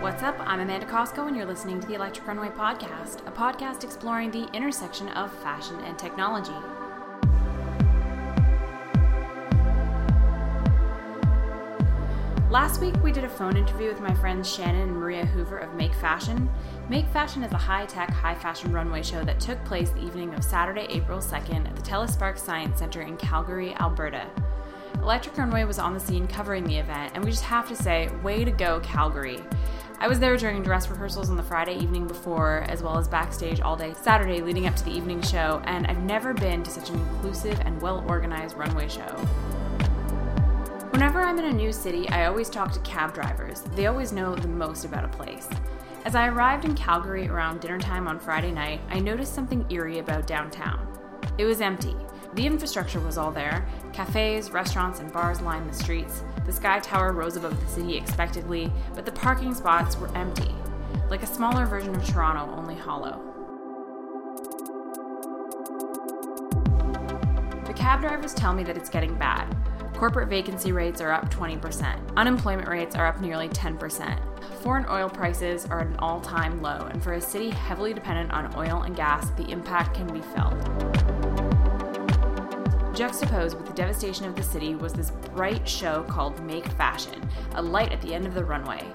What's up? I'm Amanda Cosco, and you're listening to the Electric Runway Podcast, a podcast exploring the intersection of fashion and technology. Last week, we did a phone interview with my friends Shannon and Maria Hoover of Make Fashion. Make Fashion is a high tech, high fashion runway show that took place the evening of Saturday, April 2nd at the TELUS Spark Science Center in Calgary, Alberta. Electric Runway was on the scene covering the event, and we just have to say, way to go, Calgary. I was there during dress rehearsals on the Friday evening before, as well as backstage all day Saturday leading up to the evening show, and I've never been to such an inclusive and well organized runway show. Whenever I'm in a new city, I always talk to cab drivers. They always know the most about a place. As I arrived in Calgary around dinner time on Friday night, I noticed something eerie about downtown. It was empty. The infrastructure was all there cafes, restaurants, and bars lined the streets. The Sky Tower rose above the city expectedly, but the parking spots were empty, like a smaller version of Toronto, only hollow. The cab drivers tell me that it's getting bad. Corporate vacancy rates are up 20%. Unemployment rates are up nearly 10%. Foreign oil prices are at an all time low, and for a city heavily dependent on oil and gas, the impact can be felt. Juxtaposed with the devastation of the city was this bright show called Make Fashion, a light at the end of the runway.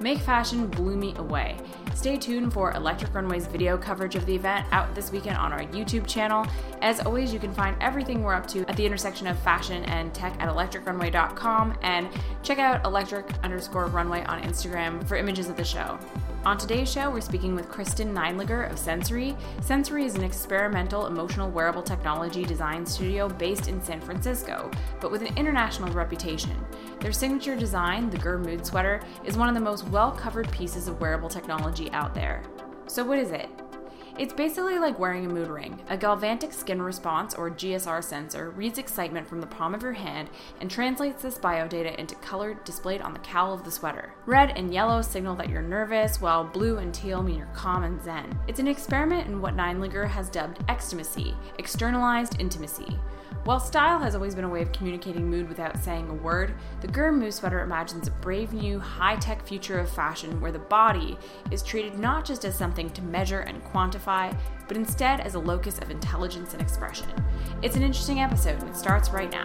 Make Fashion blew me away. Stay tuned for Electric Runway's video coverage of the event out this weekend on our YouTube channel. As always, you can find everything we're up to at the intersection of fashion and tech at electricrunway.com and check out electric underscore runway on Instagram for images of the show. On today's show, we're speaking with Kristin Neidlinger of Sensoree. Sensoree is an experimental emotional wearable technology design studio based in San Francisco, but with an international reputation. Their signature design, the GER Mood Sweater, is one of the most well covered pieces of wearable technology out there. So, what is it? It's basically like wearing a mood ring. A galvanic skin response, or GSR sensor, reads excitement from the palm of your hand and translates this biodata into color displayed on the cowl of the sweater. Red and yellow signal that you're nervous, while blue and teal mean you're calm and zen. It's an experiment in what Neidlinger has dubbed extimacy, externalized intimacy. While style has always been a way of communicating mood without saying a word, the GER Mood sweater imagines a brave new, high tech future of fashion where the body is treated not just as something to measure and quantify, but instead as a locus of intelligence and expression. It's an interesting episode, and it starts right now.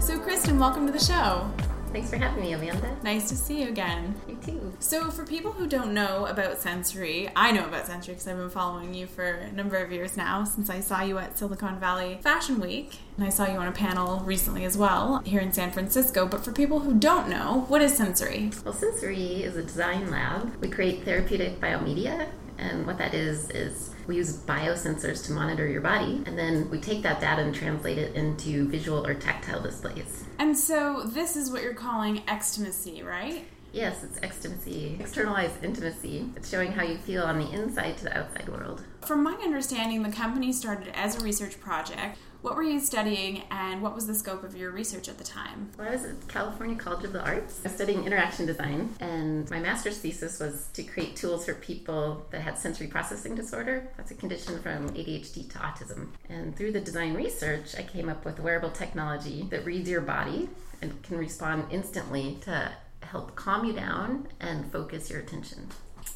So, Kristin, welcome to the show. Thanks for having me, Amanda. Nice to see you again. You too. So, for people who don't know about Sensoree, I know about Sensoree because I've been following you for a number of years now since I saw you at Silicon Valley Fashion Week. And I saw you on a panel recently as well here in San Francisco. But for people who don't know, what is Sensoree? Well, Sensoree is a design lab. We create therapeutic biomedia and what that is, is we use biosensors to monitor your body, and then we take that data and translate it into visual or tactile displays. And so this is what you're calling extimacy, right? Yes, it's extimacy, externalized intimacy. It's showing how you feel on the inside to the outside world. From my understanding, the company started as a research project. What were you studying and what was the scope of your research at the time? Well, I was at California College of the Arts. I was studying interaction design, and my master's thesis was to create tools for people that had sensory processing disorder. That's a condition from ADHD to autism. And through the design research, I came up with wearable technology that reads your body and can respond instantly to help calm you down and focus your attention.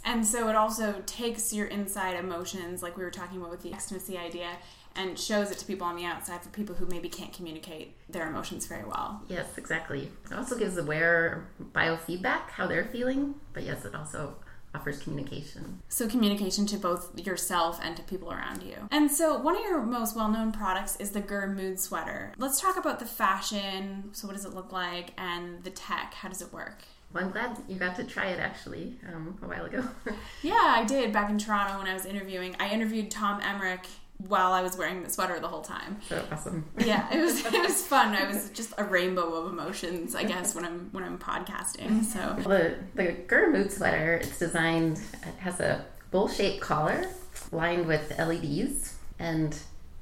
And so it also takes your inside emotions, like we were talking about with the extimacy idea, and shows it to people on the outside for people who maybe can't communicate their emotions very well. Yes, exactly. It also gives the wearer biofeedback, how they're feeling, but yes, it also offers communication. So, communication to both yourself and to people around you. And so, one of your most well known products is the GER Mood Sweater. Let's talk about the fashion. So, what does it look like? And the tech. How does it work? Well, I'm glad you got to try it actually um, a while ago. yeah, I did back in Toronto when I was interviewing. I interviewed Tom Emrich while I was wearing the sweater the whole time. So awesome. yeah, it was it was fun. I was just a rainbow of emotions, I guess, when I'm when I'm podcasting. So the the GER Mood sweater, it's designed. It has a bowl shaped collar lined with LEDs, and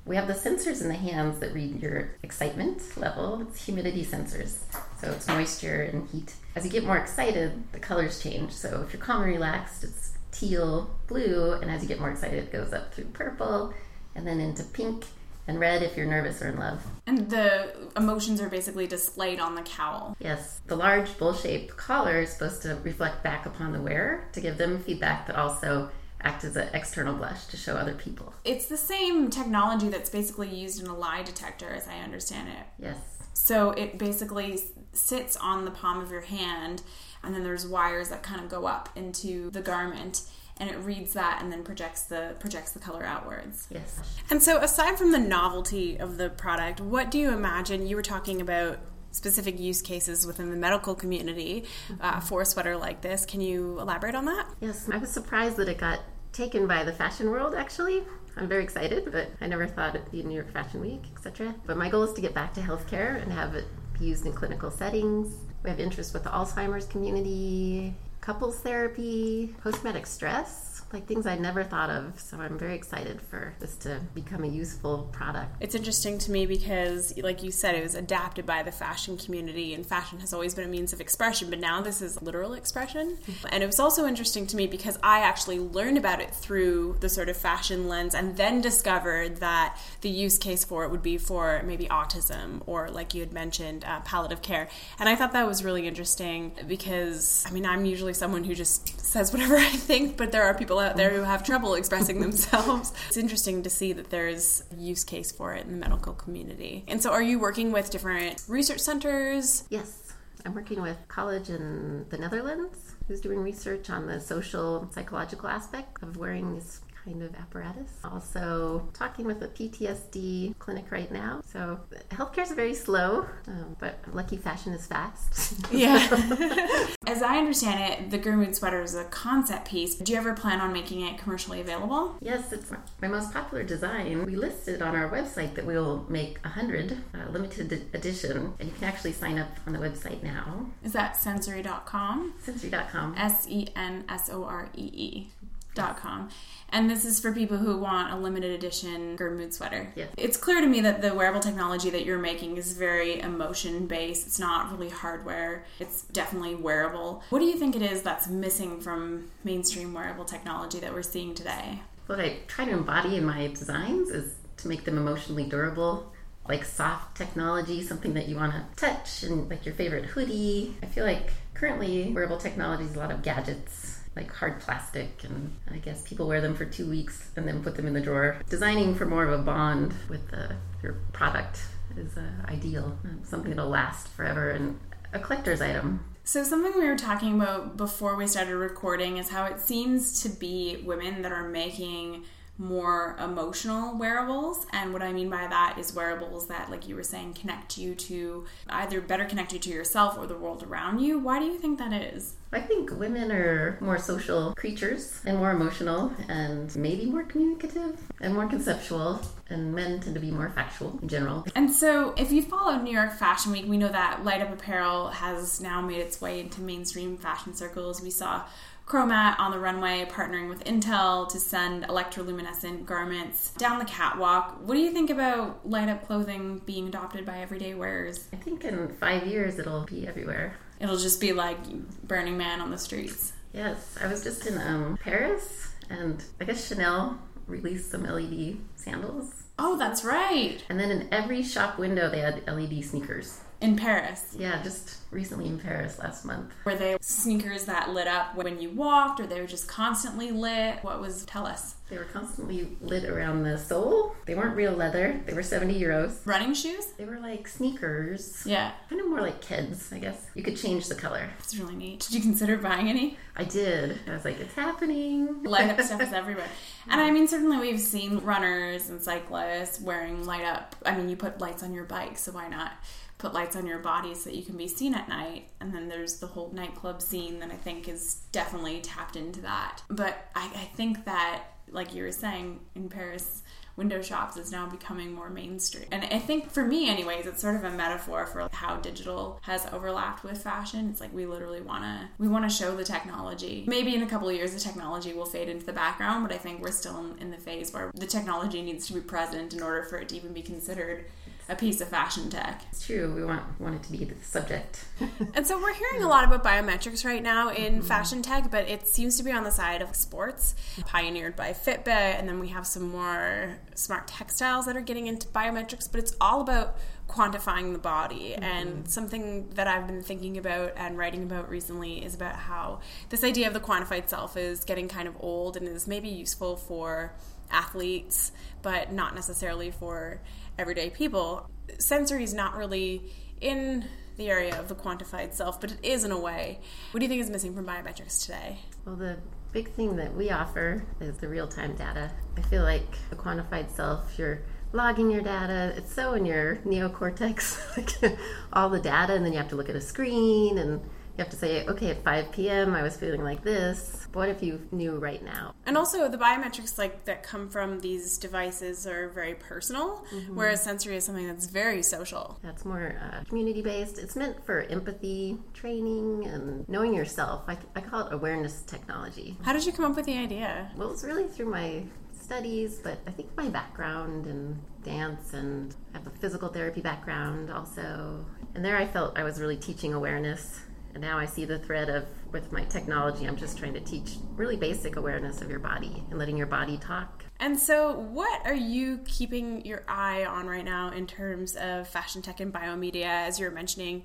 we have the sensors in the hands that read your excitement level. It's humidity sensors, so it's moisture and heat. As you get more excited, the colors change. So if you're calm and relaxed, it's teal, blue, and as you get more excited, it goes up through purple and then into pink and red if you're nervous or in love. And the emotions are basically displayed on the cowl. Yes, the large bowl shaped collar is supposed to reflect back upon the wearer to give them feedback, but also act as an external blush to show other people. It's the same technology that's basically used in a lie detector, as I understand it. Yes. So it basically sits on the palm of your hand, and then there's wires that kind of go up into the garment and it reads that and then projects the projects the color outwards. Yes. And so aside from the novelty of the product, what do you imagine you were talking about specific use cases within the medical community uh, for a sweater like this. Can you elaborate on that? Yes, I was surprised that it got taken by the fashion world actually. I'm very excited, but I never thought it'd be New York Fashion Week, etc. But my goal is to get back to healthcare and have it be used in clinical settings. We have interest with the Alzheimer's community, couples therapy, post traumatic stress like things I never thought of. So I'm very excited for this to become a useful product. It's interesting to me because, like you said, it was adapted by the fashion community, and fashion has always been a means of expression, but now this is literal expression. And it was also interesting to me because I actually learned about it through the sort of fashion lens and then discovered that the use case for it would be for maybe autism or, like you had mentioned, uh, palliative care. And I thought that was really interesting because, I mean, I'm usually someone who just says whatever I think, but there are people out there who have trouble expressing themselves. It's interesting to see that there's a use case for it in the medical community. And so, are you working with different research centers? Yes, I'm working with college in the Netherlands who's doing research on the social psychological aspect of wearing these kind of apparatus. Also, talking with a PTSD clinic right now. So, healthcare is very slow, um, but lucky fashion is fast. yeah. As I understand it, the GER Mood sweater is a concept piece. Do you ever plan on making it commercially available? Yes, it's my most popular design. We listed on our website that we will make a hundred uh, limited edition, and you can actually sign up on the website now. Is that sensoree.com? Sensoree.com. S E N S O R E E. Dot com. And this is for people who want a limited edition GER Mood sweater. Yes. It's clear to me that the wearable technology that you're making is very emotion based. It's not really hardware. It's definitely wearable. What do you think it is that's missing from mainstream wearable technology that we're seeing today? What I try to embody in my designs is to make them emotionally durable like soft technology, something that you want to touch, and like your favorite hoodie. I feel like currently wearable technology is a lot of gadgets like hard plastic, and I guess people wear them for two weeks and then put them in the drawer. Designing for more of a bond with the, your product is uh, ideal, something that'll last forever and a collector's item. So, something we were talking about before we started recording is how it seems to be women that are making more emotional wearables. And what I mean by that is wearables that, like you were saying, connect you to either better connect you to yourself or the world around you. Why do you think that is? I think women are more social creatures and more emotional and maybe more communicative and more conceptual, and men tend to be more factual in general. And so, if you follow New York Fashion Week, we know that light up apparel has now made its way into mainstream fashion circles. We saw Chromat on the runway partnering with Intel to send electroluminescent garments down the catwalk. What do you think about light up clothing being adopted by everyday wearers? I think in five years it'll be everywhere. It'll just be like Burning Man on the streets. Yes, I was just in um, Paris and I guess Chanel released some LED sandals. Oh, that's right. And then in every shop window they had LED sneakers. In Paris. Yeah, just recently in Paris last month. Were they sneakers that lit up when you walked or they were just constantly lit? What was tell us? They were constantly lit around the sole. They weren't real leather. They were 70 euros. Running shoes? They were like sneakers. Yeah. Kind of more like kids, I guess. You could change the color. It's really neat. Did you consider buying any? I did. I was like, it's happening. Light up stuff is everywhere. And I mean, certainly we've seen runners and cyclists wearing light up. I mean, you put lights on your bike, so why not? Put lights on your body so that you can be seen at night. And then there's the whole nightclub scene that I think is definitely tapped into that. But I, I think that, like you were saying, in Paris, window shops is now becoming more mainstream. And I think for me, anyways, it's sort of a metaphor for how digital has overlapped with fashion. It's like we literally want to we want to show the technology. Maybe in a couple of years, the technology will fade into the background, but I think we're still in, in the phase where the technology needs to be present in order for it to even be considered a piece of fashion tech. It's true. We want want it to be the subject. and so we're hearing a lot about biometrics right now in mm-hmm. fashion tech, but it seems to be on the side of sports, pioneered by Fitbit, and then we have some more smart textiles that are getting into biometrics, but it's all about quantifying the body. Mm-hmm. And something that I've been thinking about and writing about recently is about how this idea of the quantified self is getting kind of old and is maybe useful for athletes, but not necessarily for everyday people. Sensory is not really in the area of the quantified self, but it is in a way. What do you think is missing from biometrics today? Well, the big thing that we offer is the real time data. I feel like the quantified self, you're logging your data. It's so in your neocortex, like all the data, and then you have to look at a screen and you have to say, okay, at 5 p.m. I was feeling like this. What if you knew right now? And also, the biometrics like that come from these devices are very personal, mm-hmm. whereas Sensoree is something that's very social. That's more uh, community based. It's meant for empathy training and knowing yourself. I, I call it awareness technology. How did you come up with the idea? Well, it's really through my studies, but I think my background in dance and I have a physical therapy background also. And there I felt I was really teaching awareness and now I see the thread of with my technology, I'm just trying to teach really basic awareness of your body and letting your body talk. And so, what are you keeping your eye on right now in terms of fashion tech and biomedia? As you're mentioning,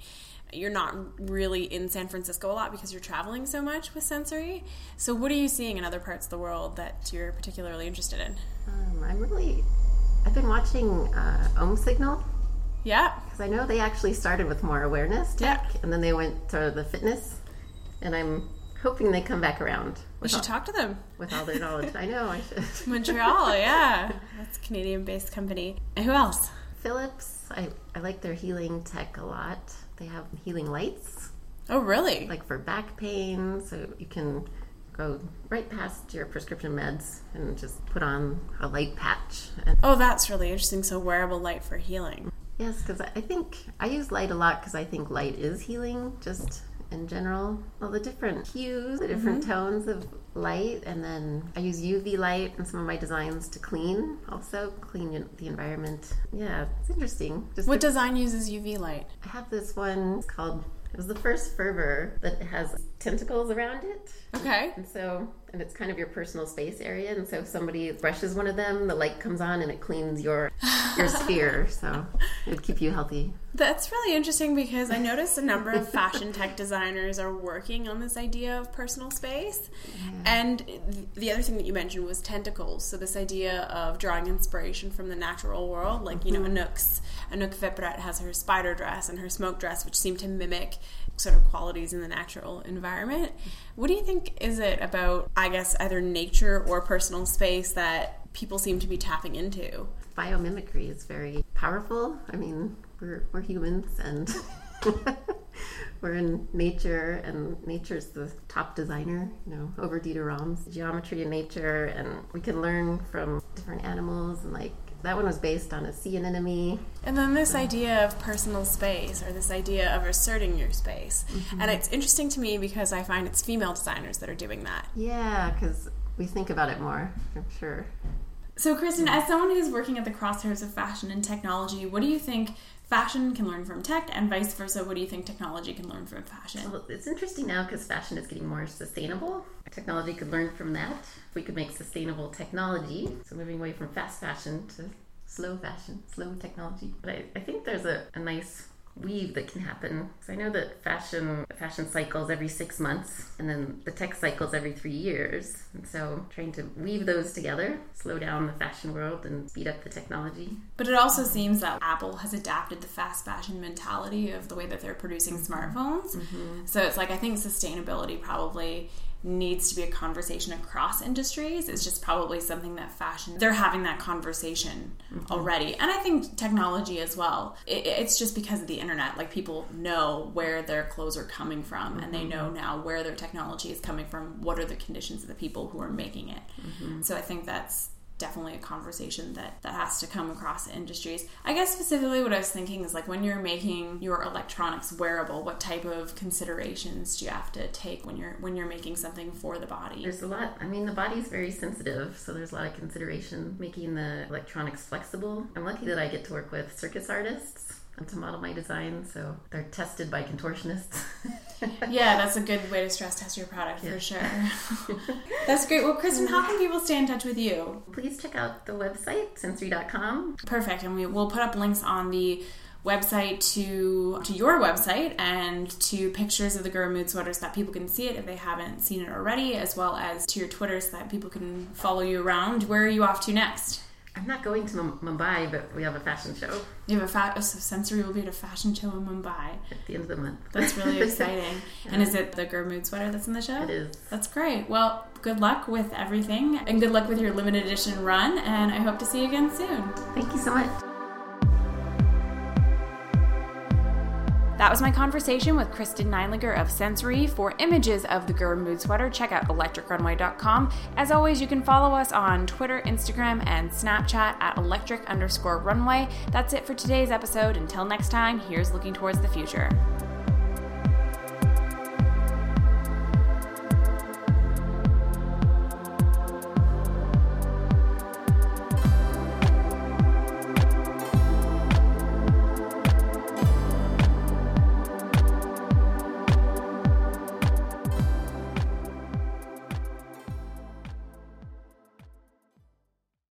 you're not really in San Francisco a lot because you're traveling so much with Sensoree. So, what are you seeing in other parts of the world that you're particularly interested in? Um, I'm really, I've been watching uh, OMsignal yeah. Because I know they actually started with more awareness tech, yeah. and then they went to the fitness, and I'm hoping they come back around. We should all, talk to them with all their knowledge. I know I should. Montreal, yeah, that's a Canadian-based company. And who else? Philips. I I like their healing tech a lot. They have healing lights. Oh, really? Like for back pain, so you can go right past your prescription meds and just put on a light patch. And oh, that's really interesting. So wearable light for healing. Yes, because I think I use light a lot because I think light is healing just in general. All the different hues, the different mm-hmm. tones of light, and then I use UV light in some of my designs to clean, also clean the environment. Yeah, it's interesting. Just what design uses UV light? I have this one it's called it was the first fervor that has tentacles around it. Okay. And so, and it's kind of your personal space area. And so, if somebody brushes one of them, the light comes on and it cleans your your sphere. So it would keep you healthy. That's really interesting because I noticed a number of fashion tech designers are working on this idea of personal space. Yeah. And the other thing that you mentioned was tentacles. So this idea of drawing inspiration from the natural world, like you know, mm-hmm. Anouk's Anouk Wipprecht has her spider dress and her smoke dress, which seem to mimic sort of qualities in the natural environment. What do you think is it about, I guess, either nature or personal space that people seem to be tapping into? Biomimicry is very powerful. I mean, we're, we're humans and we're in nature, and nature's the top designer, you know, over Dieter Rams. Geometry in nature, and we can learn from different animals and like that one was based on a sea anemone. And then this idea of personal space, or this idea of asserting your space. Mm-hmm. And it's interesting to me because I find it's female designers that are doing that. Yeah, because we think about it more, I'm sure. So, Kristin, as someone who's working at the crosshairs of fashion and technology, what do you think fashion can learn from tech, and vice versa? What do you think technology can learn from fashion? Well, it's interesting now because fashion is getting more sustainable. Technology could learn from that. We could make sustainable technology, so moving away from fast fashion to slow fashion, slow technology. But I, I think there's a, a nice weave that can happen. So I know that fashion fashion cycles every six months, and then the tech cycles every three years. And so trying to weave those together, slow down the fashion world and speed up the technology. But it also seems that Apple has adapted the fast fashion mentality of the way that they're producing smartphones. Mm-hmm. So it's like I think sustainability probably needs to be a conversation across industries is just probably something that fashion they're having that conversation mm-hmm. already and i think technology as well it, it's just because of the internet like people know where their clothes are coming from mm-hmm. and they mm-hmm. know now where their technology is coming from what are the conditions of the people who are making it mm-hmm. so i think that's definitely a conversation that that has to come across industries. I guess specifically what I was thinking is like when you're making your electronics wearable, what type of considerations do you have to take when you're when you're making something for the body? There's a lot. I mean, the body's very sensitive, so there's a lot of consideration making the electronics flexible. I'm lucky that I get to work with circus artists to model my design, so they're tested by contortionists. yeah, that's a good way to stress test your product yeah. for sure. that's great. Well, Kristin, how can people stay in touch with you? Please check out the website, sensoree.com. Perfect. And we will put up links on the website to to your website and to pictures of the Guru Mood sweaters so that people can see it if they haven't seen it already, as well as to your Twitter so that people can follow you around. Where are you off to next? I'm not going to Mumbai, but we have a fashion show. You have a fa- so Sensoree will be at a fashion show in Mumbai at the end of the month. That's really exciting. yeah. And is it the Guru Mood sweater that's in the show? It is. That's great. Well, good luck with everything, and good luck with your limited edition run. And I hope to see you again soon. Thank you so much. That was my conversation with Kristin Neidlinger of Sensoree. For images of the Guru Mood sweater, check out electricrunway.com. As always, you can follow us on Twitter, Instagram, and Snapchat at electric underscore runway. That's it for today's episode. Until next time, here's looking towards the future.